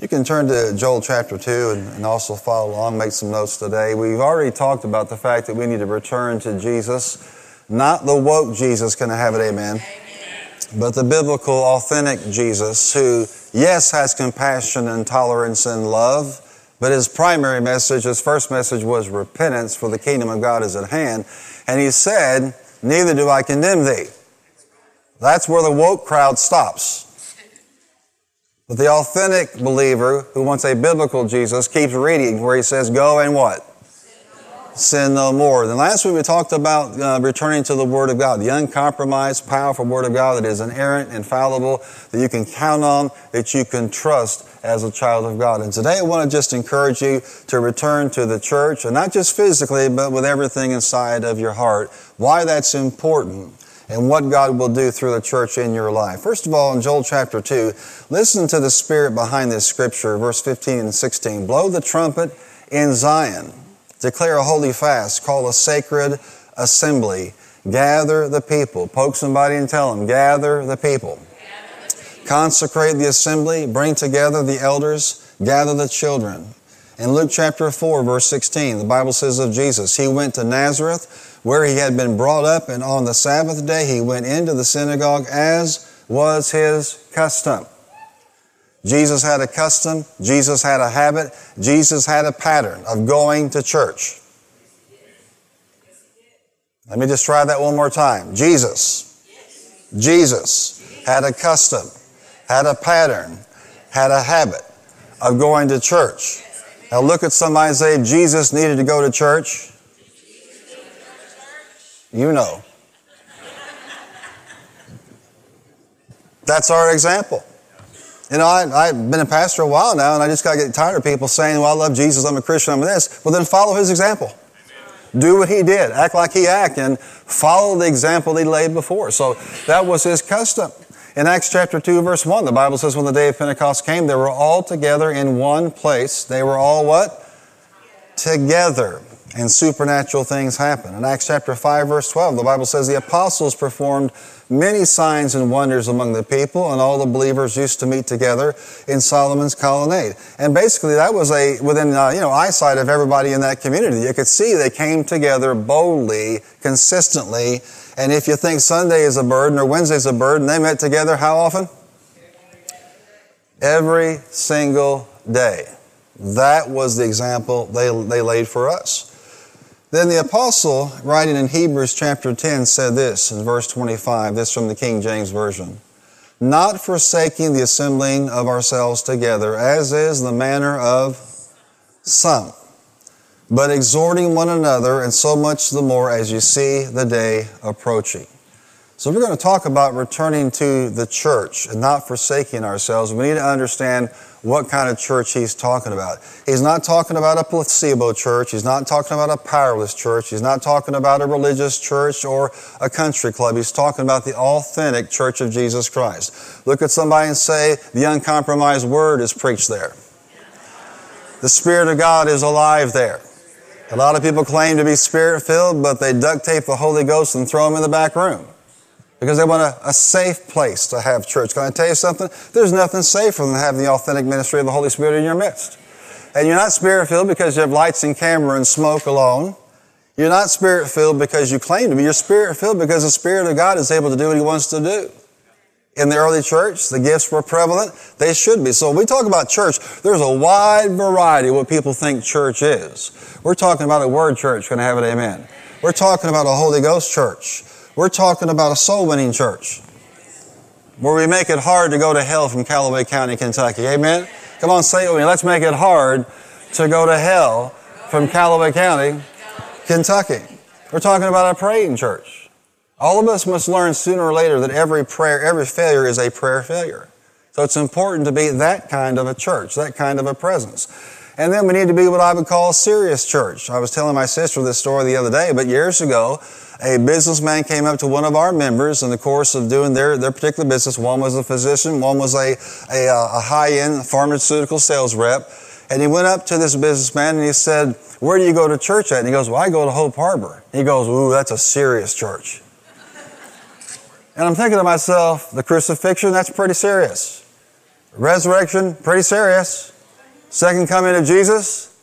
You can turn to Joel chapter 2 and, and, also follow along, make some notes today. We've already talked about the fact that we need to return to Jesus, not the woke Jesus, can I have it, amen? amen. But the biblical, authentic Jesus who, yes, has compassion and tolerance and love, but his primary message, his first message was repentance, for the kingdom of God is at hand. And he said, Neither do I condemn thee. That's where the woke crowd stops. But the authentic believer who wants a biblical Jesus keeps reading where he says, Go and what? Sin no more. Then last week we talked about uh, returning to the Word of God, the uncompromised, powerful Word of God that is inerrant, infallible, that you can count on, that you can trust as a child of God. And today I want to just encourage you to return to the church, and not just physically, but with everything inside of your heart. Why that's important and what God will do through the church in your life. First of all, in Joel chapter 2, listen to the spirit behind this scripture, verse 15 and 16. Blow the trumpet in Zion, declare a holy fast, call a sacred assembly, gather the people. Poke somebody and tell them, gather the people. Consecrate the assembly, bring together the elders, gather the children. In Luke chapter 4, verse 16, the Bible says of Jesus, He went to Nazareth where he had been brought up, and on the Sabbath day he went into the synagogue as was his custom. Jesus had a custom, Jesus had a habit, Jesus had a pattern of going to church. Let me just try that one more time. Jesus, Jesus had a custom, had a pattern, had a habit of going to church. Now look at somebody and say, Jesus needed to go to church. You know. That's our example. You know, I, have been a pastor a while now, and I just got to get tired of people saying, well, I love Jesus, I'm a Christian, I'm this. Well, then follow his example. Do what he did. Act like he acted, and follow the example he laid before. So that was his custom. In Acts chapter 2, verse 1, the Bible says, when the day of Pentecost came, they were all together in one place. They were all what? Together and supernatural things happened. In Acts chapter 5 verse 12, the Bible says the apostles performed many signs and wonders among the people and all the believers used to meet together in Solomon's colonnade. And basically that was a within uh, you know eyesight of everybody in that community. You could see they came together boldly, consistently, and if you think Sunday is a burden or Wednesday is a burden, they met together how often? Every single day. That was the example they, they laid for us. Then the apostle, writing in Hebrews chapter 10, said this in verse 25, this from the King James Version. Not forsaking the assembling of ourselves together, as is the manner of some, but exhorting one another, and so much the more as you see the day approaching. So, we're going to talk about returning to the church and not forsaking ourselves. We need to understand what kind of church he's talking about. He's not talking about a placebo church. He's not talking about a powerless church. He's not talking about a religious church or a country club. He's talking about the authentic church of Jesus Christ. Look at somebody and say, the uncompromised word is preached there. The Spirit of God is alive there. A lot of people claim to be spirit filled, but they duct tape the Holy Ghost and throw him in the back room because they want a, a, safe place to have church. Can I tell you something? There's nothing safer than having the authentic ministry of the Holy Spirit in your midst. And you're not spirit filled because you have lights and camera and smoke alone. You're not spirit filled because you claim to be. You're spirit filled because the Spirit of God is able to do what He wants to do. In the early church, the gifts were prevalent. They should be. So when we talk about church, there's a wide variety of what people think church is. We're talking about a word church. Can I have it? Amen. We're talking about a Holy Ghost church. We're talking about a soul winning church where we make it hard to go to hell from Callaway County, Kentucky. Amen? Come on, say it with me. Let's make it hard to go to hell from Callaway County, Kentucky. We're talking about a praying church. All of us must learn sooner or later that every prayer, every failure is a prayer failure. So it's important to be that kind of a church, that kind of a presence. And then we need to be what I would call a serious church. I was telling my sister this story the other day, but years ago, a businessman came up to one of our members in the course of doing their, their particular business. One was a physician, one was a, a, uh, a high-end pharmaceutical sales rep. And he went up to this businessman and he said, where do you go to church at? And he goes, well, I go to Hope Harbor. He goes, ooh, that's a serious church. And I'm thinking to myself, the crucifixion, that's pretty serious. Resurrection, pretty serious. Second coming of Jesus,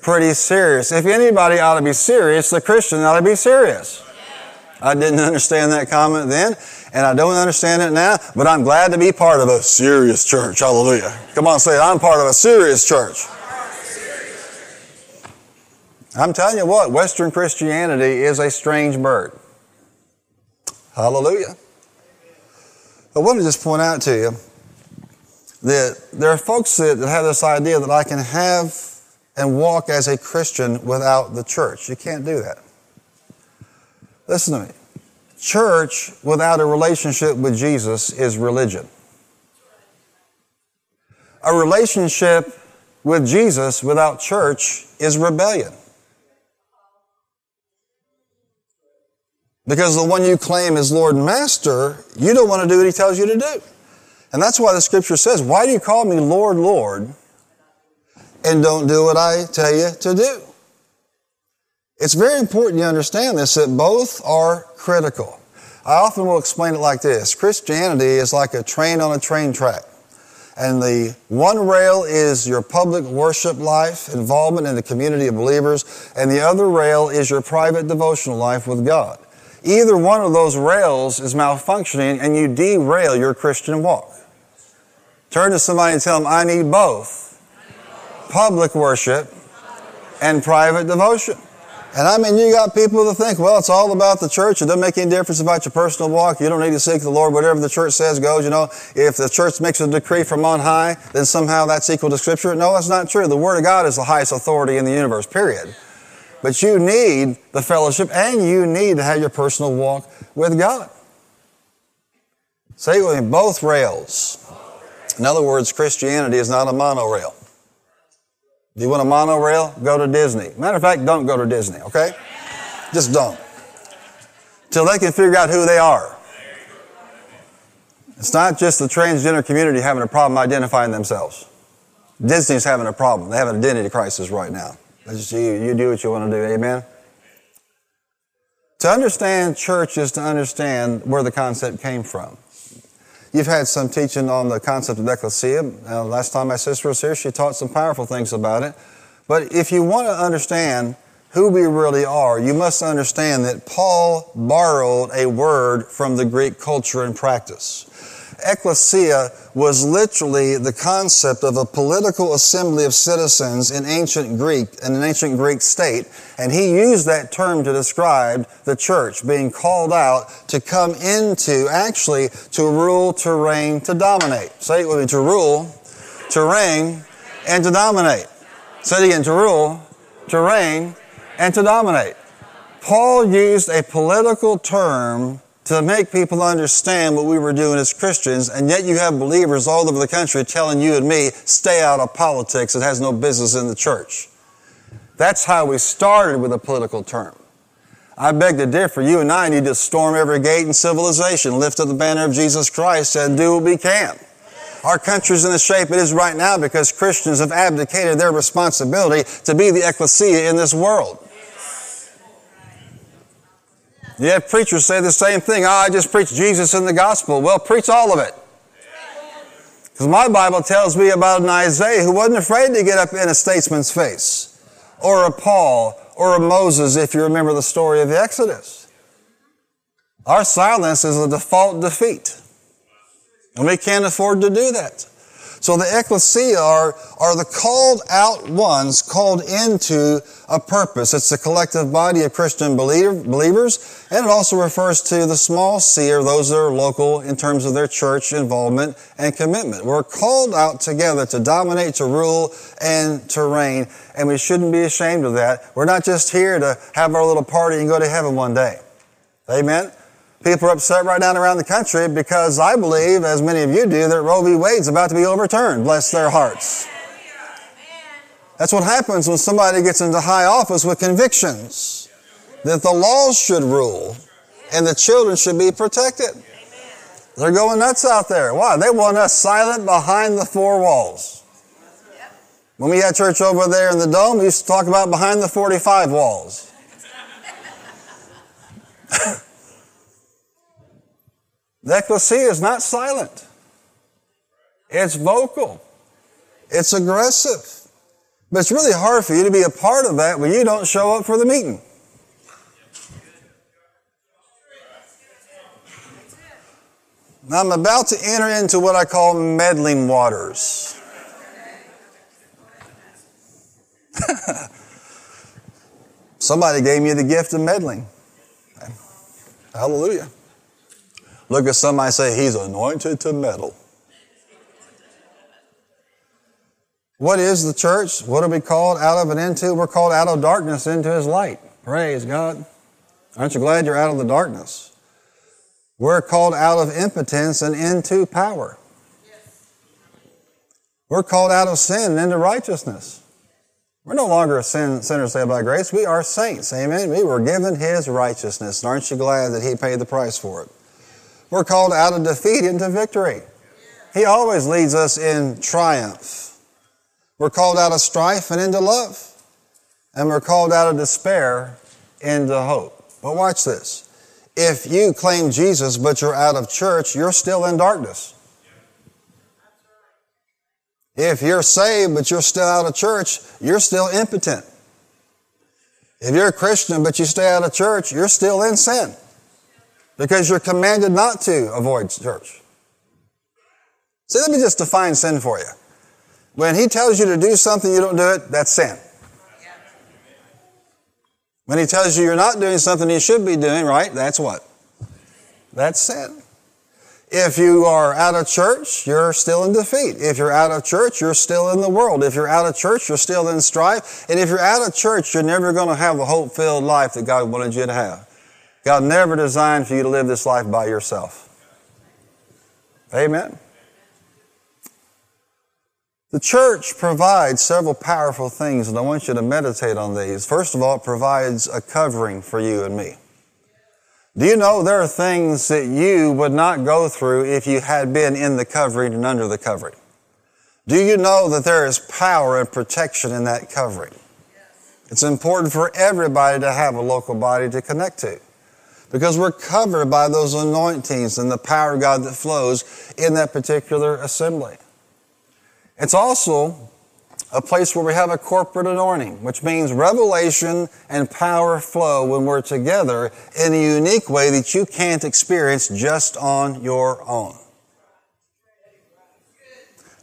pretty serious. If anybody ought to be serious, the Christian ought to be serious. I didn't understand that comment then, and I don't understand it now, but I'm glad to be part of a serious church. Hallelujah. Come on, say it. I'm part of a serious church. I'm telling you what, Western Christianity is a strange bird. Hallelujah. I want to just point out to you that there are folks that have this idea that I can have and walk as a Christian without the church. You can't do that. Listen to me. Church without a relationship with Jesus is religion. A relationship with Jesus without church is rebellion. Because the one you claim is Lord and Master, you don't want to do what he tells you to do. And that's why the scripture says, Why do you call me Lord, Lord, and don't do what I tell you to do? It's very important you understand this, that both are critical. I often will explain it like this Christianity is like a train on a train track. And the one rail is your public worship life, involvement in the community of believers, and the other rail is your private devotional life with God. Either one of those rails is malfunctioning and you derail your Christian walk. Turn to somebody and tell them, I need both public worship and private devotion. And I mean, you got people that think, well, it's all about the church. It doesn't make any difference about your personal walk. You don't need to seek the Lord. Whatever the church says goes. You know, if the church makes a decree from on high, then somehow that's equal to Scripture. No, that's not true. The Word of God is the highest authority in the universe, period. But you need the fellowship and you need to have your personal walk with God. Say with me, both rails. In other words, Christianity is not a monorail. Do you want a monorail? Go to Disney. Matter of fact, don't go to Disney, okay? Just don't. Till they can figure out who they are. It's not just the transgender community having a problem identifying themselves. Disney's having a problem. They have an identity crisis right now. That's you. You do what you want to do. Amen. To understand church is to understand where the concept came from. You've had some teaching on the concept of ecclesia. Uh, last time my sister was here, she taught some powerful things about it. But if you want to understand who we really are, you must understand that Paul borrowed a word from the Greek culture and practice ecclesia was literally the concept of a political assembly of citizens in ancient Greek, in an ancient Greek state. And he used that term to describe the church being called out to come into, actually, to rule, to reign, to dominate. Say it with me, to rule, to reign, and to dominate. Say it again, to rule, to reign, and to dominate. Paul used a political term to make people understand what we were doing as Christians, and yet you have believers all over the country telling you and me, stay out of politics, it has no business in the church. That's how we started with a political term. I beg to differ. You and I need to storm every gate in civilization, lift up the banner of Jesus Christ, and do what we can. Our country's in the shape it is right now because Christians have abdicated their responsibility to be the ecclesia in this world. You have preachers say the same thing. Oh, I just preach Jesus in the gospel. Well, preach all of it. Because my Bible tells me about an Isaiah who wasn't afraid to get up in a statesman's face, or a Paul, or a Moses, if you remember the story of the Exodus. Our silence is a default defeat. And we can't afford to do that. So the ecclesia are, are the called out ones called into a purpose. It's the collective body of Christian believers, and it also refers to the small c, or those that are local in terms of their church involvement and commitment. We're called out together to dominate, to rule, and to reign, and we shouldn't be ashamed of that. We're not just here to have our little party and go to heaven one day. Amen? People are upset right now around the country because I believe, as many of you do, that Roe v. Wade's about to be overturned. Bless their hearts. That's what happens when somebody gets into high office with convictions that the laws should rule and the children should be protected. They're going nuts out there. Why? They want us silent behind the four walls. When we had church over there in the dome, we used to talk about behind the 45 walls. The ecclesia is not silent. It's vocal. It's aggressive. But it's really hard for you to be a part of that when you don't show up for the meeting. Now I'm about to enter into what I call meddling waters. Somebody gave me the gift of meddling. Hallelujah. Look at somebody say, He's anointed to meddle. What is the church? What are we called out of and into? We're called out of darkness into His light. Praise God. Aren't you glad you're out of the darkness? We're called out of impotence and into power. We're called out of sin and into righteousness. We're no longer a sin, sinner saved by grace. We are saints. Amen. We were given His righteousness. And aren't you glad that He paid the price for it? We're called out of defeat into victory. He always leads us in triumph. We're called out of strife and into love. And we're called out of despair into hope. But watch this. If you claim Jesus but you're out of church, you're still in darkness. If you're saved but you're still out of church, you're still impotent. If you're a Christian but you stay out of church, you're still in sin because you're commanded not to avoid church. See, let me just define sin for you. When he tells you to do something, you don't do it, that's sin. When he tells you you're not doing something you should be doing, right? That's what? That's sin. If you are out of church, you're still in defeat. If you're out of church, you're still in the world. If you're out of church, you're still in strife. And if you're out of church, you're never going to have the hope filled life that God wanted you to have. God never designed for you to live this life by yourself. Amen. The church provides several powerful things, and I want you to meditate on these. First of all, it provides a covering for you and me. Do you know there are things that you would not go through if you had been in the covering and under the covering? Do you know that there is power and protection in that covering? It's important for everybody to have a local body to connect to because we're covered by those anointings and the power of God that flows in that particular assembly. It's also a place where we have a corporate anointing, which means revelation and power flow when we're together in a unique way that you can't experience just on your own.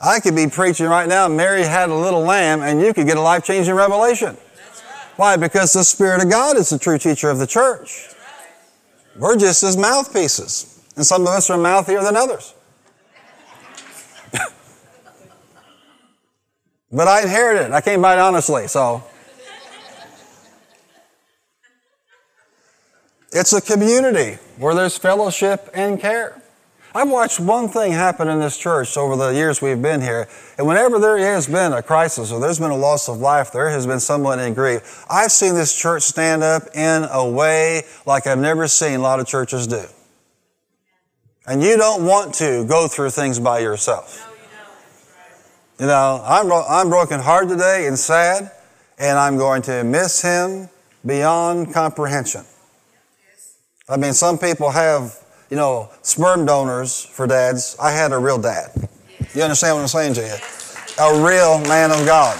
I could be preaching right now, Mary had a little lamb, and you could get a life changing revelation. Why? Because the Spirit of God is the true teacher of the church. We're just his mouthpieces, and some of us are mouthier than others. But I inherited it. I came by it honestly, so. It's a community where there's fellowship and care. I've watched one thing happen in this church over the years we've been here, and whenever there has been a crisis or there's been a loss of life, there has been someone in grief. I've seen this church stand up in a way like I've never seen a lot of churches do. And you don't want to go through things by yourself. You know, I'm, I'm broken hard today and sad, and I'm going to miss him beyond comprehension. I mean, some people have, you know, sperm donors for dads. I had a real dad. You understand what I'm saying to you? A real man of God.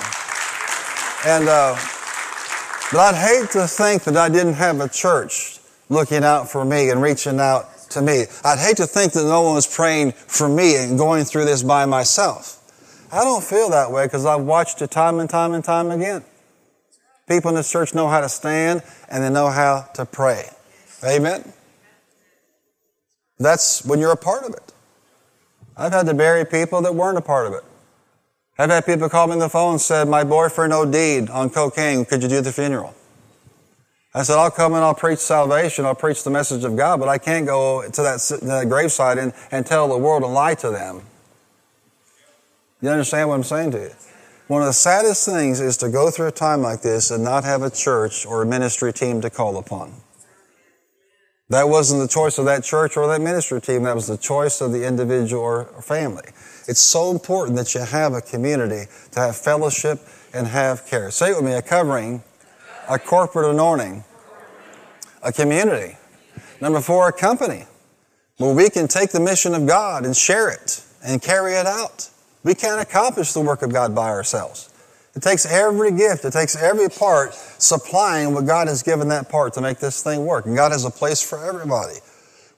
And, uh, but I'd hate to think that I didn't have a church looking out for me and reaching out to me. I'd hate to think that no one was praying for me and going through this by myself. I don't feel that way because I've watched it time and time and time again. People in this church know how to stand and they know how to pray. Amen? That's when you're a part of it. I've had to bury people that weren't a part of it. I've had people call me on the phone and said, my boyfriend OD'd on cocaine. Could you do the funeral? I said, I'll come and I'll preach salvation. I'll preach the message of God, but I can't go to that, to that graveside and, and tell the world and lie to them. You understand what I'm saying to you? One of the saddest things is to go through a time like this and not have a church or a ministry team to call upon. That wasn't the choice of that church or that ministry team. That was the choice of the individual or family. It's so important that you have a community to have fellowship and have care. Say it with me, a covering, a corporate anointing, a community. Number four, a company where we can take the mission of God and share it and carry it out. We can't accomplish the work of God by ourselves. It takes every gift, it takes every part supplying what God has given that part to make this thing work. And God has a place for everybody.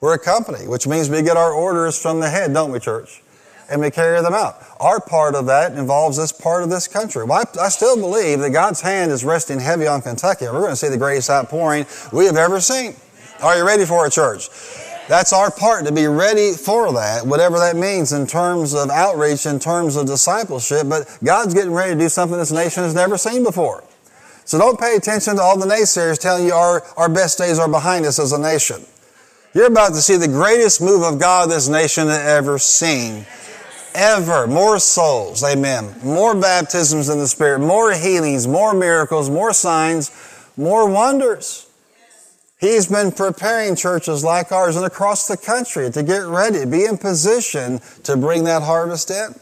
We're a company, which means we get our orders from the head, don't we, church? And we carry them out. Our part of that involves this part of this country. Well, I, I still believe that God's hand is resting heavy on Kentucky. We're going to see the greatest outpouring we have ever seen. Are you ready for it, church? That's our part to be ready for that, whatever that means in terms of outreach, in terms of discipleship. But God's getting ready to do something this nation has never seen before. So don't pay attention to all the naysayers telling you our, our best days are behind us as a nation. You're about to see the greatest move of God this nation has ever seen. Ever. More souls. Amen. More baptisms in the Spirit, more healings, more miracles, more signs, more wonders. He's been preparing churches like ours and across the country to get ready, be in position to bring that harvest in.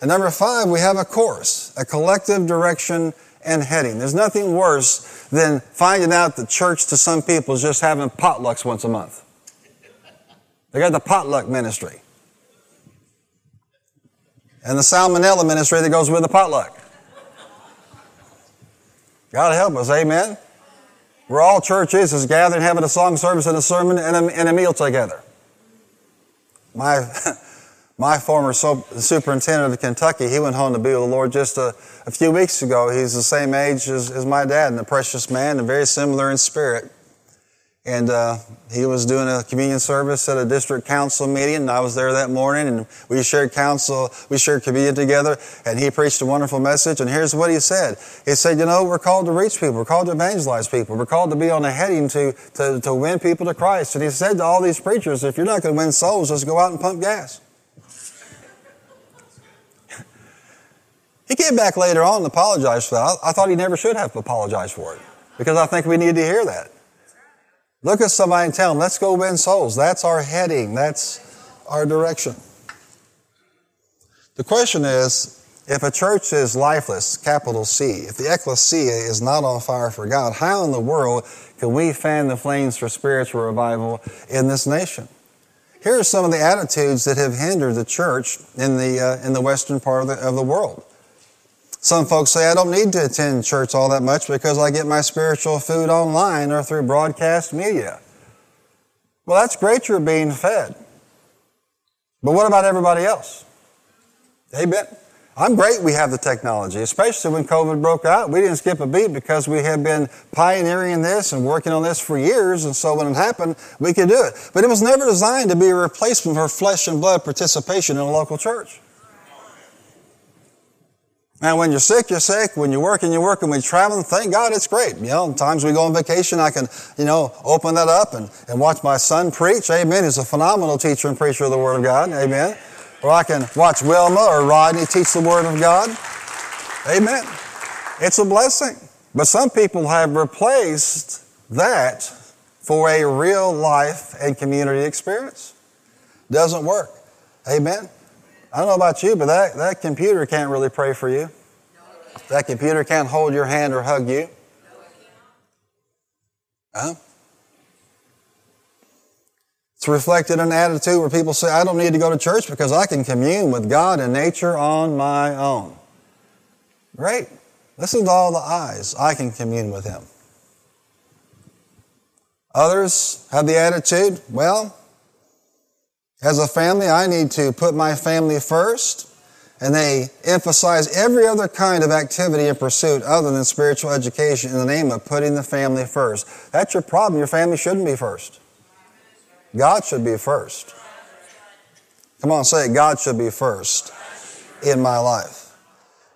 And number five, we have a course, a collective direction and heading. There's nothing worse than finding out the church to some people is just having potlucks once a month. They got the potluck ministry. And the salmonella ministry that goes with the potluck. God help us, amen? We're all churches is gathering, having a song service and a sermon and a, and a meal together. My, my former superintendent of Kentucky, he went home to be with the Lord just a, a few weeks ago. He's the same age as, as my dad and a precious man and very similar in spirit. And uh, he was doing a communion service at a district council meeting, and I was there that morning, and we shared council, we shared communion together, and he preached a wonderful message. And here's what he said: He said, "You know, we're called to reach people, we're called to evangelize people, we're called to be on a heading to to, to win people to Christ." And he said to all these preachers, "If you're not going to win souls, just go out and pump gas." he came back later on and apologized for that. I, thought he never should have apologized for it because I think we need to hear that. Look at somebody and tell them, let's go win souls. That's our heading. That's our direction. The question is, if a church is lifeless, capital C, if the ecclesia is not on fire for God, how in the world can we fan the flames for spiritual revival in this nation? Here are some of the attitudes that have hindered the church in the, uh, in the western part of the, of the world. Some folks say I don't need to attend church all that much because I get my spiritual food online or through broadcast media. Well, that's great you're being fed. But what about everybody else? Amen. I'm great we have the technology, especially when COVID broke out. We didn't skip a beat because we have been pioneering this and working on this for years. And so when it happened, we could do it. But it was never designed to be a replacement for flesh and blood participation in a local church. Now, when you're sick, you're sick. When you're working, you're working. When you're traveling, thank God it's great. You know, times we go on vacation, I can, you know, open that up and, and watch my son preach. Amen. He's a phenomenal teacher and preacher of the Word of God. Amen. Or I can watch Wilma or Rodney teach the Word of God. Amen. It's a blessing. But some people have replaced that for a real life and community experience. Doesn't work. Amen. I don't know about you, but that, that computer can't really pray for you. That computer can't hold your hand or hug you. Huh? It's reflected in an attitude where people say, I don't need to go to church because I can commune with God and nature on my own. Great. Listen to all the eyes. I can commune with Him. Others have the attitude, well, as a family, I need to put my family first. And they emphasize every other kind of activity and pursuit other than spiritual education in the name of putting the family first. That's your problem. Your family shouldn't be first. God should be first. Come on, say it. God should be first in my life.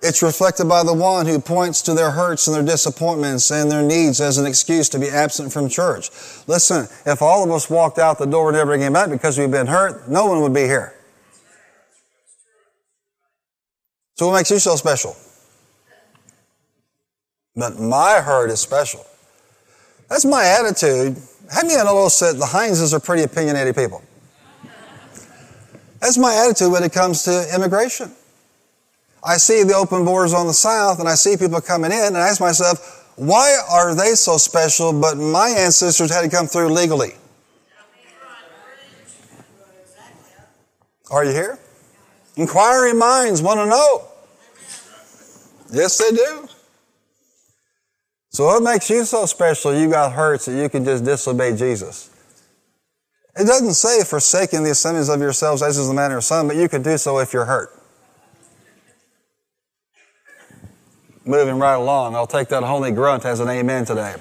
It's reflected by the one who points to their hurts and their disappointments and their needs as an excuse to be absent from church. Listen, if all of us walked out the door and never came back because we've been hurt, no one would be here. So what makes you so special? But my hurt is special. That's my attitude. How many you know that the Hineses are pretty opinionated people? That's my attitude when it comes to immigration. I see the open borders on the south and I see people coming in and I ask myself, why are they so special but my ancestors had to come through legally? Are you here? Inquiring minds want to know. Yes, they do. So what makes you so special? You got hurts that you can just disobey Jesus. It doesn't say forsaking the assemblies of yourselves as is the manner of some, but you can do so if you're hurt. Moving right along, I'll take that holy grunt as an amen today.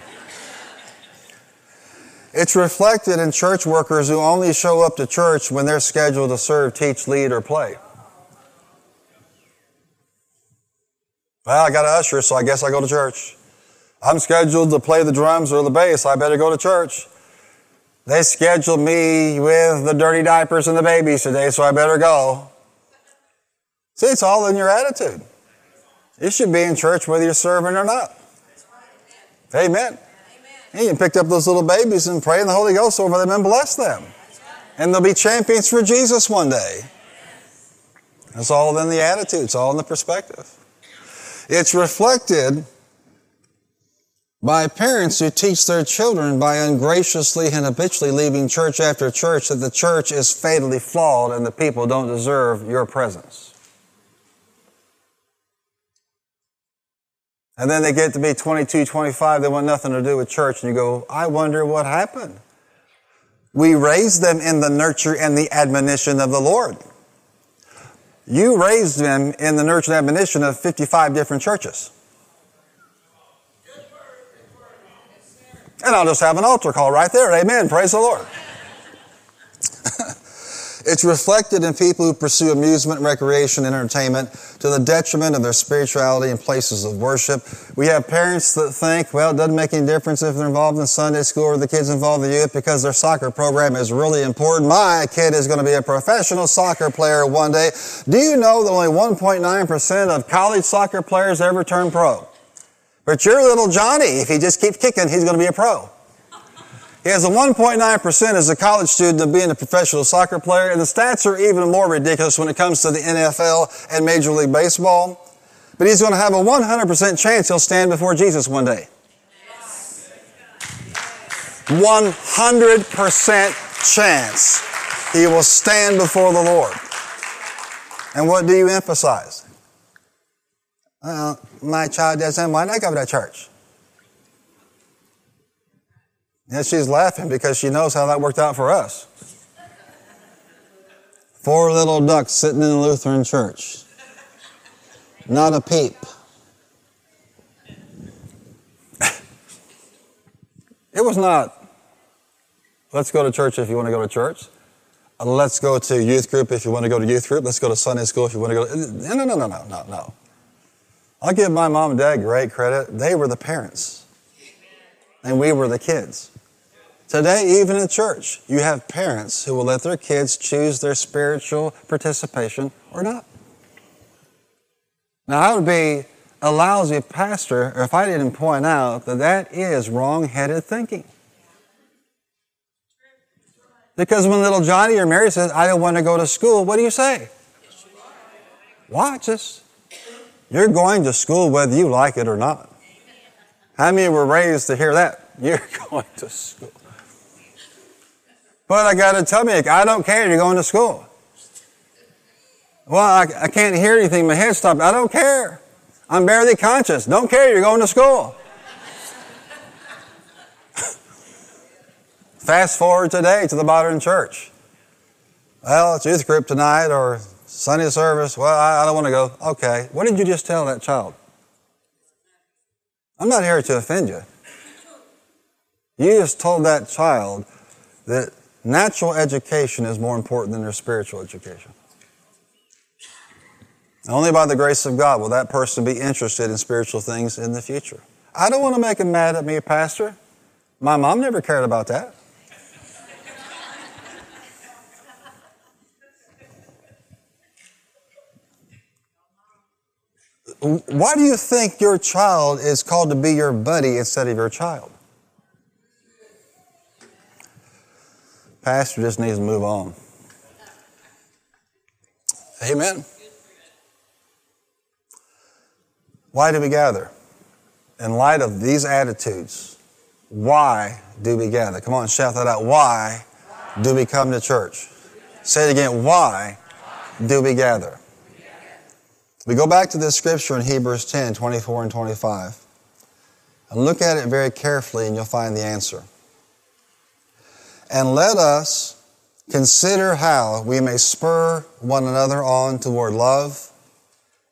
It's reflected in church workers who only show up to church when they're scheduled to serve, teach, lead, or play. Well, I got an usher, so I guess I go to church. I'm scheduled to play the drums or the bass. I better go to church. They scheduled me with the dirty diapers and the babies today, so I better go. See, it's all in your attitude. You should be in church whether you're serving or not. Amen. Amen. You picked up those little babies and pray in the Holy Ghost over them and bless them. And they'll be champions for Jesus one day. It's all in the attitude, it's all in the perspective. It's reflected by parents who teach their children by ungraciously and habitually leaving church after church that the church is fatally flawed and the people don't deserve your presence. And then they get to be 22, 25, they want nothing to do with church, and you go, I wonder what happened. We raised them in the nurture and the admonition of the Lord. You raised them in the nurture and admonition of 55 different churches. And I'll just have an altar call right there. Amen. Praise the Lord. It's reflected in people who pursue amusement, recreation, entertainment to the detriment of their spirituality and places of worship. We have parents that think, well, it doesn't make any difference if they're involved in Sunday school or the kids involved in youth because their soccer program is really important. My kid is going to be a professional soccer player one day. Do you know that only 1.9% of college soccer players ever turn pro? But your little Johnny, if he just keeps kicking, he's going to be a pro. He has a 1.9% as a college student of being a professional soccer player, and the stats are even more ridiculous when it comes to the NFL and Major League Baseball. But he's going to have a 100% chance he'll stand before Jesus one day. 100% chance he will stand before the Lord. And what do you emphasize? Well, my child doesn't want to go to church. And she's laughing because she knows how that worked out for us. Four little ducks sitting in the Lutheran church. Not a peep. it was not, let's go to church if you want to go to church. Let's go to youth group if you want to go to youth group. Let's go to Sunday school if you want to go. No, no, no, no, no, no. I'll give my mom and dad great credit. They were the parents, and we were the kids. Today, even in church, you have parents who will let their kids choose their spiritual participation or not. Now, I would be a lousy pastor if I didn't point out that that is wrong headed thinking. Because when little Johnny or Mary says, I don't want to go to school, what do you say? Watch us. You're going to school whether you like it or not. How many were raised to hear that? You're going to school. But I got to tell me, I don't care. You're going to school. Well, I, I can't hear anything. My head stopped. I don't care. I'm barely conscious. Don't care. You're going to school. Fast forward today to the modern church. Well, it's youth group tonight or Sunday service. Well, I, I don't want to go. Okay. What did you just tell that child? I'm not here to offend you. You just told that child that Natural education is more important than their spiritual education. Only by the grace of God will that person be interested in spiritual things in the future. I don't want to make him mad at me, Pastor. My mom never cared about that. Why do you think your child is called to be your buddy instead of your child? Pastor just needs to move on. Amen. Why do we gather? In light of these attitudes, why do we gather? Come on, shout that out. Why do we come to church? Say it again. Why do we gather? We go back to this scripture in Hebrews 10 24 and 25 and look at it very carefully, and you'll find the answer. And let us consider how we may spur one another on toward love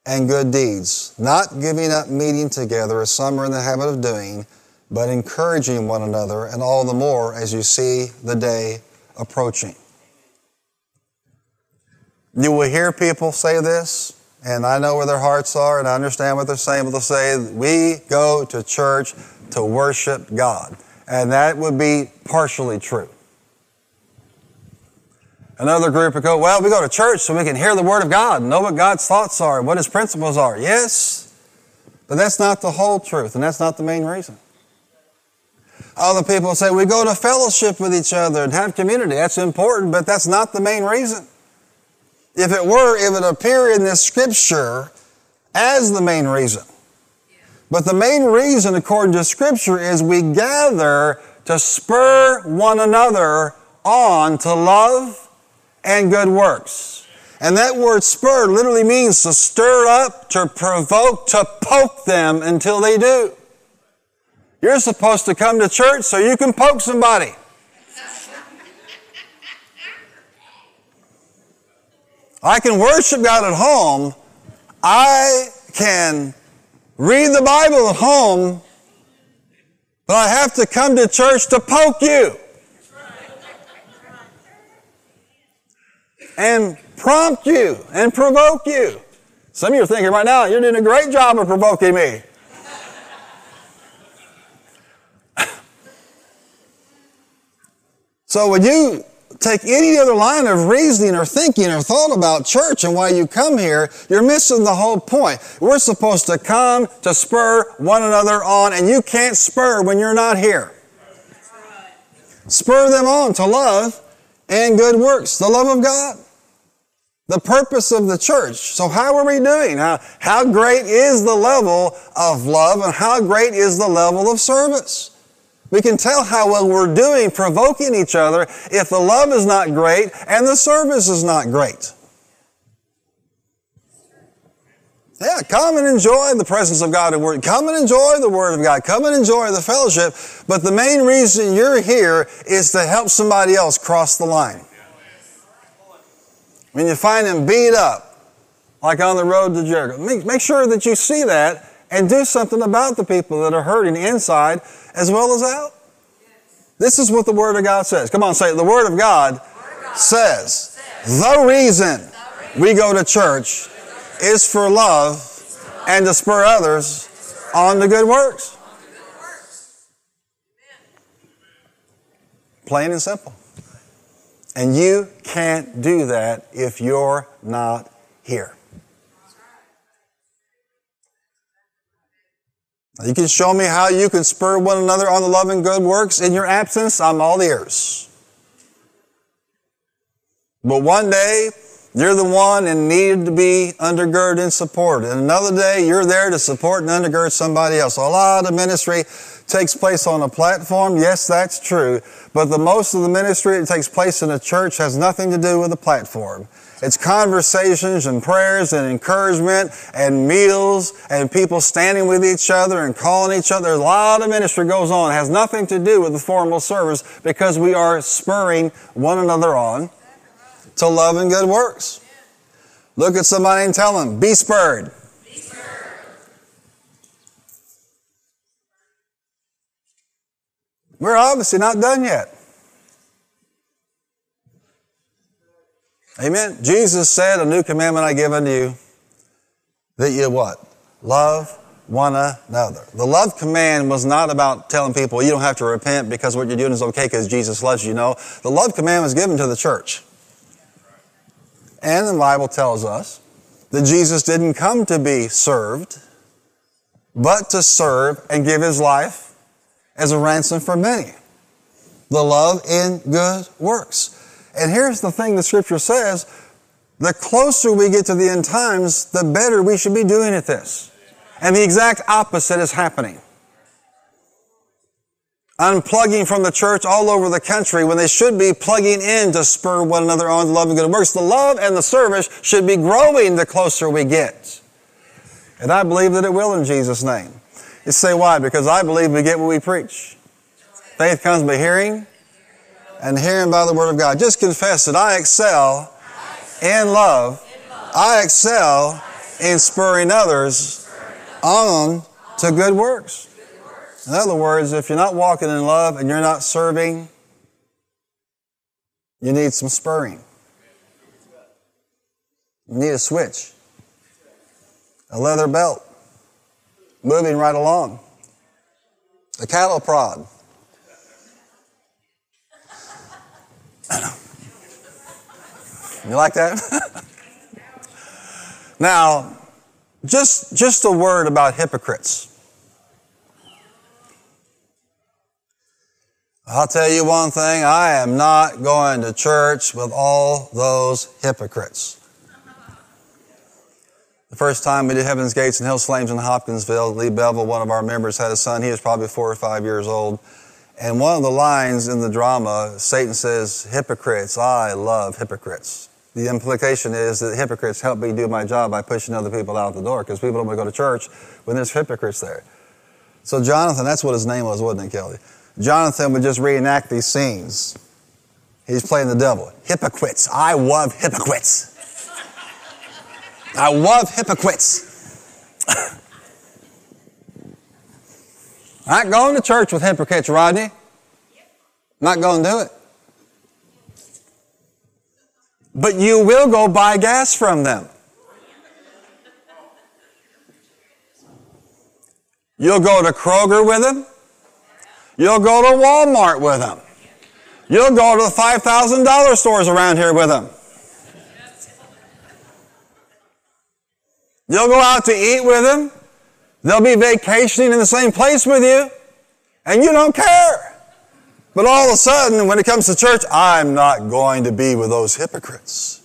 and good deeds, not giving up meeting together as some are in the habit of doing, but encouraging one another, and all the more as you see the day approaching. You will hear people say this, and I know where their hearts are, and I understand what they're saying, but they'll say, We go to church to worship God. And that would be partially true. Another group would go, Well, we go to church so we can hear the Word of God, know what God's thoughts are, what His principles are. Yes, but that's not the whole truth, and that's not the main reason. Other people say we go to fellowship with each other and have community. That's important, but that's not the main reason. If it were, it would appear in this scripture as the main reason. But the main reason, according to scripture, is we gather to spur one another on to love and good works. And that word spur literally means to stir up, to provoke, to poke them until they do. You're supposed to come to church so you can poke somebody. I can worship God at home. I can read the Bible at home, but I have to come to church to poke you. And prompt you and provoke you. Some of you are thinking right now, you're doing a great job of provoking me. so when you take any other line of reasoning or thinking or thought about church and why you come here, you're missing the whole point. We're supposed to come to spur one another on, and you can't spur when you're not here. Spur them on to love and good works, the love of God. The purpose of the church. So how are we doing? How, how great is the level of love and how great is the level of service? We can tell how well we're doing provoking each other if the love is not great and the service is not great. Yeah, come and enjoy the presence of God and Word. Come and enjoy the Word of God. Come and enjoy the fellowship. But the main reason you're here is to help somebody else cross the line. When you find them beat up, like on the road to Jericho, make, make sure that you see that and do something about the people that are hurting inside as well as out. This is what the Word of God says. Come on, say it. The Word of God, says, the reason we go to church is for love and to spur others on to good works. Plain and simple. And you can't do that if you're not here. You can show me how you can spur one another on the love and good works in your absence. I'm all ears. But one day, you're the one and needed to be undergirded and supported. And another day, you're there to support and undergird somebody else. A lot of ministry takes place on a platform. Yes, that's true. But the most of the ministry that takes place in a church has nothing to do with the platform. It's conversations and prayers and encouragement and meals and people standing with each other and calling each other. a lot of ministry goes on. It has nothing to do with the formal service because we are spurring one another on to love and good works. Look at somebody and tell them, be spurred. We're obviously not done yet. Amen. Jesus said, A new commandment I give unto you, that you what? Love one another. The love command was not about telling people you don't have to repent because what you're doing is okay because Jesus loves you. No, the love command was given to the church. And the Bible tells us that Jesus didn't come to be served, but to serve and give his life as a ransom for many. The love in good works. And here's the thing the scripture says the closer we get to the end times, the better we should be doing at this. And the exact opposite is happening. Unplugging from the church all over the country when they should be plugging in to spur one another on to love and good works. The love and the service should be growing the closer we get. And I believe that it will in Jesus' name. You say why? Because I believe we get what we preach. Faith comes by hearing, and hearing by the Word of God. Just confess that I excel in love. I excel in spurring others on to good works. In other words, if you're not walking in love and you're not serving, you need some spurring. You need a switch, a leather belt, moving right along, a cattle prod. You like that? now, just, just a word about hypocrites. I'll tell you one thing, I am not going to church with all those hypocrites. The first time we did Heaven's Gates and Hell's Flames in Hopkinsville, Lee Bevel, one of our members, had a son. He was probably four or five years old. And one of the lines in the drama, Satan says, Hypocrites, I love hypocrites. The implication is that hypocrites help me do my job by pushing other people out the door because people don't want to go to church when there's hypocrites there. So Jonathan, that's what his name was, wasn't it, Kelly? Jonathan would just reenact these scenes. He's playing the devil. Hypocrites. I love hypocrites. I love hypocrites. Not going to church with hypocrites, Rodney. Not going to do it. But you will go buy gas from them. You'll go to Kroger with them. You'll go to Walmart with them. You'll go to the $5,000 stores around here with them. You'll go out to eat with them. They'll be vacationing in the same place with you, and you don't care. But all of a sudden, when it comes to church, I'm not going to be with those hypocrites.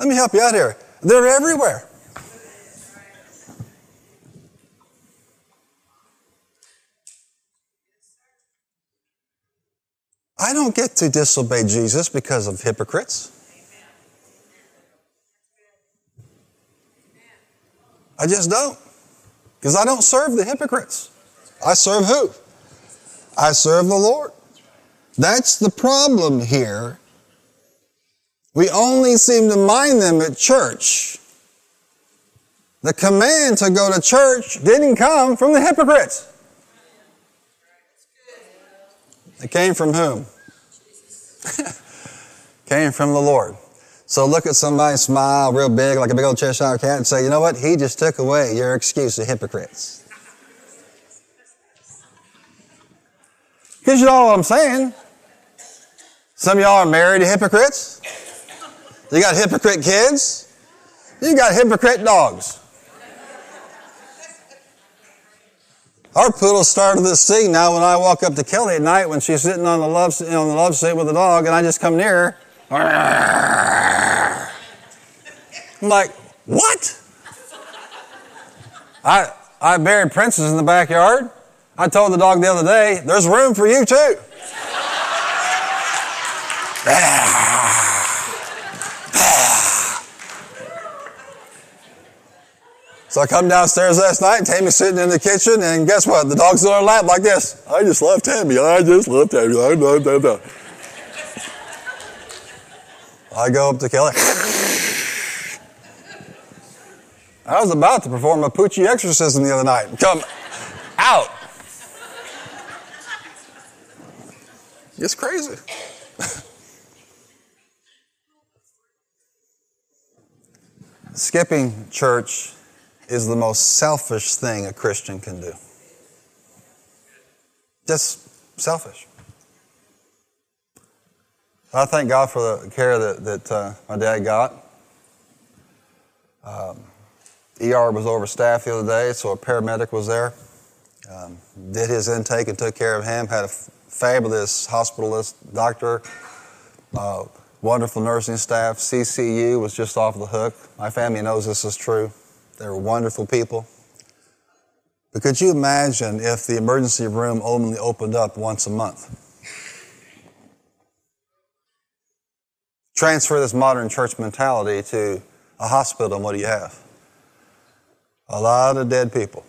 Let me help you out here. They're everywhere. I don't get to disobey Jesus because of hypocrites. I just don't. Because I don't serve the hypocrites. I serve who? I serve the Lord. That's the problem here. We only seem to mind them at church. The command to go to church didn't come from the hypocrites. It came from whom? came from the Lord. So look at somebody smile real big like a big old Cheshire cat and say, you know what? He just took away your excuse of hypocrites. Because you know what I'm saying. Some of y'all are married to hypocrites. You got hypocrite kids. You got hypocrite dogs. Our poodle started this thing now when I walk up to Kelly at night when she's sitting on the love, on the love seat with the dog and I just come near her. I'm like, what? I, I buried Princess in the backyard. I told the dog the other day, there's room for you too. So I come downstairs last night, Tammy's sitting in the kitchen, and guess what? The dog's on her lap like this. I just love Tammy. I just love Tammy. I. I go up to Kelly. I was about to perform a Poochie exorcism the other night. Come out. It's crazy. Skipping church is the most selfish thing a Christian can do. Just selfish. I thank God for the care that, that uh, my dad got. Um, ER was overstaffed the other day, so a paramedic was there. Um, did his intake and took care of him. Had a f- fabulous hospitalist doctor, uh, wonderful nursing staff. CCU was just off the hook. My family knows this is true. They were wonderful people. But could you imagine if the emergency room only opened up once a month? Transfer this modern church mentality to a hospital, and what do you have? A lot of dead people.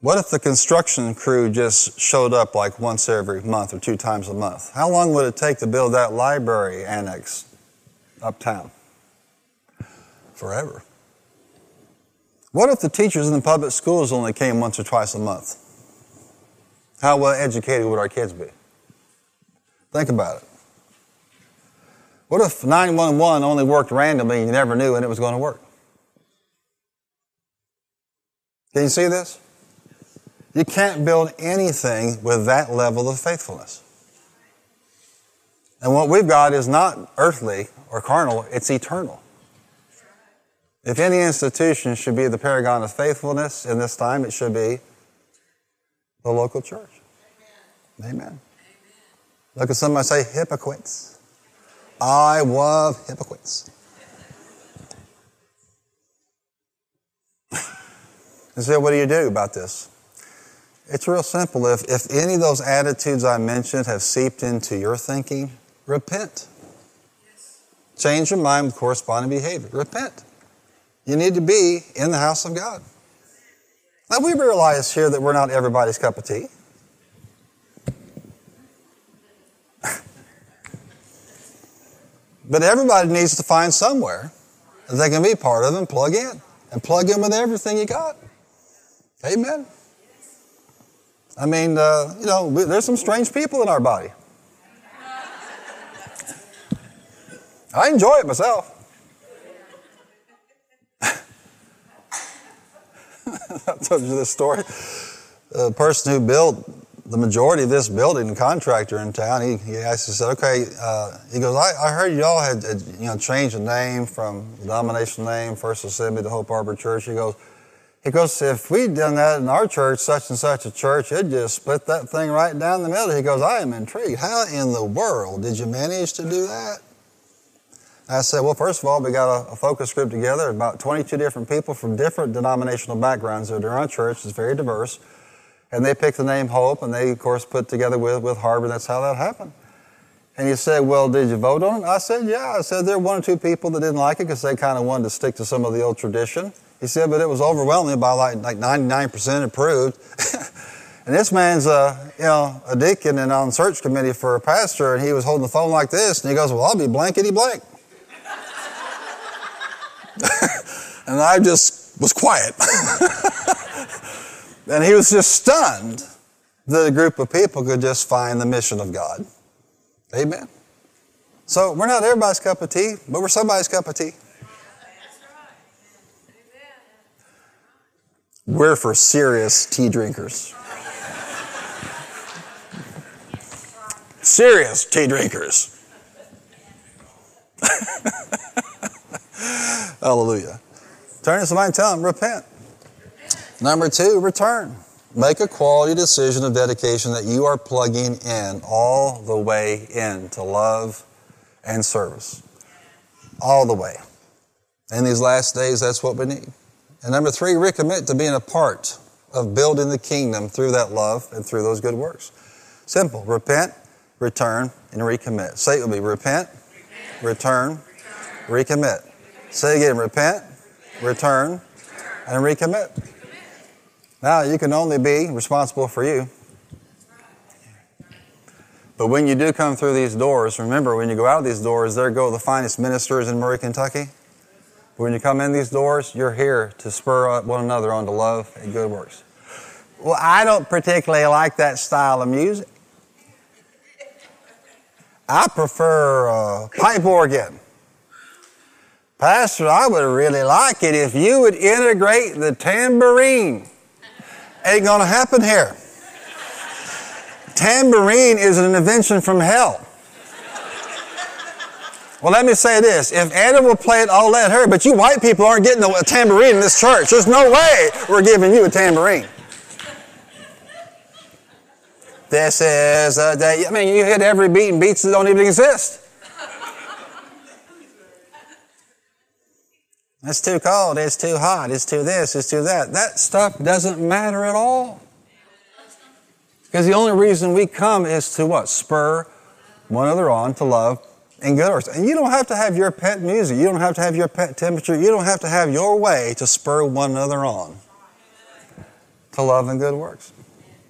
What if the construction crew just showed up like once every month or two times a month? How long would it take to build that library annex uptown? Forever. What if the teachers in the public schools only came once or twice a month? How well educated would our kids be? Think about it. What if 911 only worked randomly and you never knew when it was going to work? Can you see this? You can't build anything with that level of faithfulness. And what we've got is not earthly or carnal, it's eternal. If any institution should be the paragon of faithfulness in this time, it should be the local church. Amen. Amen. Look at some. somebody say hypocrites. I love hypocrites. and so, what do you do about this? It's real simple. If, if any of those attitudes I mentioned have seeped into your thinking, repent. Change your mind with corresponding behavior. Repent. You need to be in the house of God. Now, we realize here that we're not everybody's cup of tea. but everybody needs to find somewhere that they can be part of and plug in. And plug in with everything you got. Amen. I mean, uh, you know, there's some strange people in our body. I enjoy it myself. I told you this story. The person who built the majority of this building, the contractor in town, he, he asked, he said, okay, uh, he goes, I, I heard y'all had, had, you know, changed the name from the denominational name, First Assembly to Hope Harbor Church. He goes, he goes, if we'd done that in our church, such and such a church, it'd just split that thing right down the middle. He goes, I am intrigued. How in the world did you manage to do that? I said, well, first of all, we got a, a, focus group together, about 22 different people from different denominational backgrounds in our church. It's very diverse. And they picked the name Hope, and they, of course, put together with, with Harbor. That's how that happened. And he said, well, did you vote on it? I said, yeah. I said, there were one or two people that didn't like it because they kind of wanted to stick to some of the old tradition. He said, but it was overwhelming by like, like 99% approved. and this man's, a, you know, a deacon and on search committee for a pastor, and he was holding the phone like this, and he goes, well, I'll be blankety blank. and I just was quiet. and he was just stunned that a group of people could just find the mission of God. Amen. So we're not everybody's cup of tea, but we're somebody's cup of tea. We're for serious tea drinkers. serious tea drinkers. Hallelujah. Turn to somebody and tell them, repent. Number two, return. Make a quality decision of dedication that you are plugging in all the way in to love and service. All the way. In these last days, that's what we need. And number three, recommit to being a part of building the kingdom through that love and through those good works. Simple. Repent, return, and recommit. Say it with me. Repent, return, recommit. Say again, repent, return, and recommit. Now, you can only be responsible for you. But when you do come through these doors, remember when you go out of these doors, there go the finest ministers in Murray, Kentucky. But when you come in these doors, you're here to spur up one another on to love and good works. Well, I don't particularly like that style of music. I prefer uh, pipe organ. Pastor, I would really like it if you would integrate the tambourine. Ain't gonna happen here. Tambourine is an invention from hell. Well, let me say this. If Anna will play it, I'll let her, but you white people aren't getting a tambourine in this church. There's no way we're giving you a tambourine. This is a day. I mean, you hit every beat and beats that don't even exist. It's too cold, it's too hot, it's too this, it's too that. That stuff doesn't matter at all. Because the only reason we come is to what? Spur one another on to love and good works. And you don't have to have your pet music. You don't have to have your pet temperature. You don't have to have your way to spur one another on to love and good works.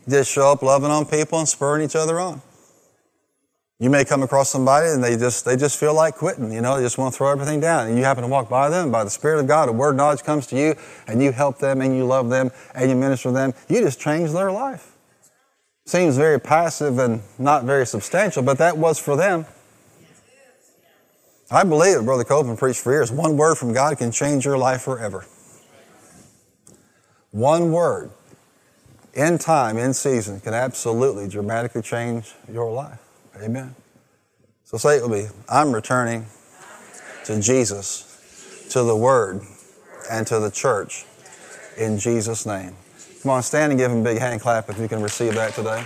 Just show up loving on people and spurring each other on. You may come across somebody and they just they just feel like quitting, you know, they just want to throw everything down. And you happen to walk by them, by the Spirit of God, a word of knowledge comes to you, and you help them and you love them and you minister to them. You just change their life. Seems very passive and not very substantial, but that was for them. I believe that Brother Copeland preached for years. One word from God can change your life forever. One word in time, in season, can absolutely dramatically change your life. Amen. So say it with me I'm returning to Jesus, to the Word, and to the church in Jesus' name. Come on, stand and give him a big hand clap if you can receive that today.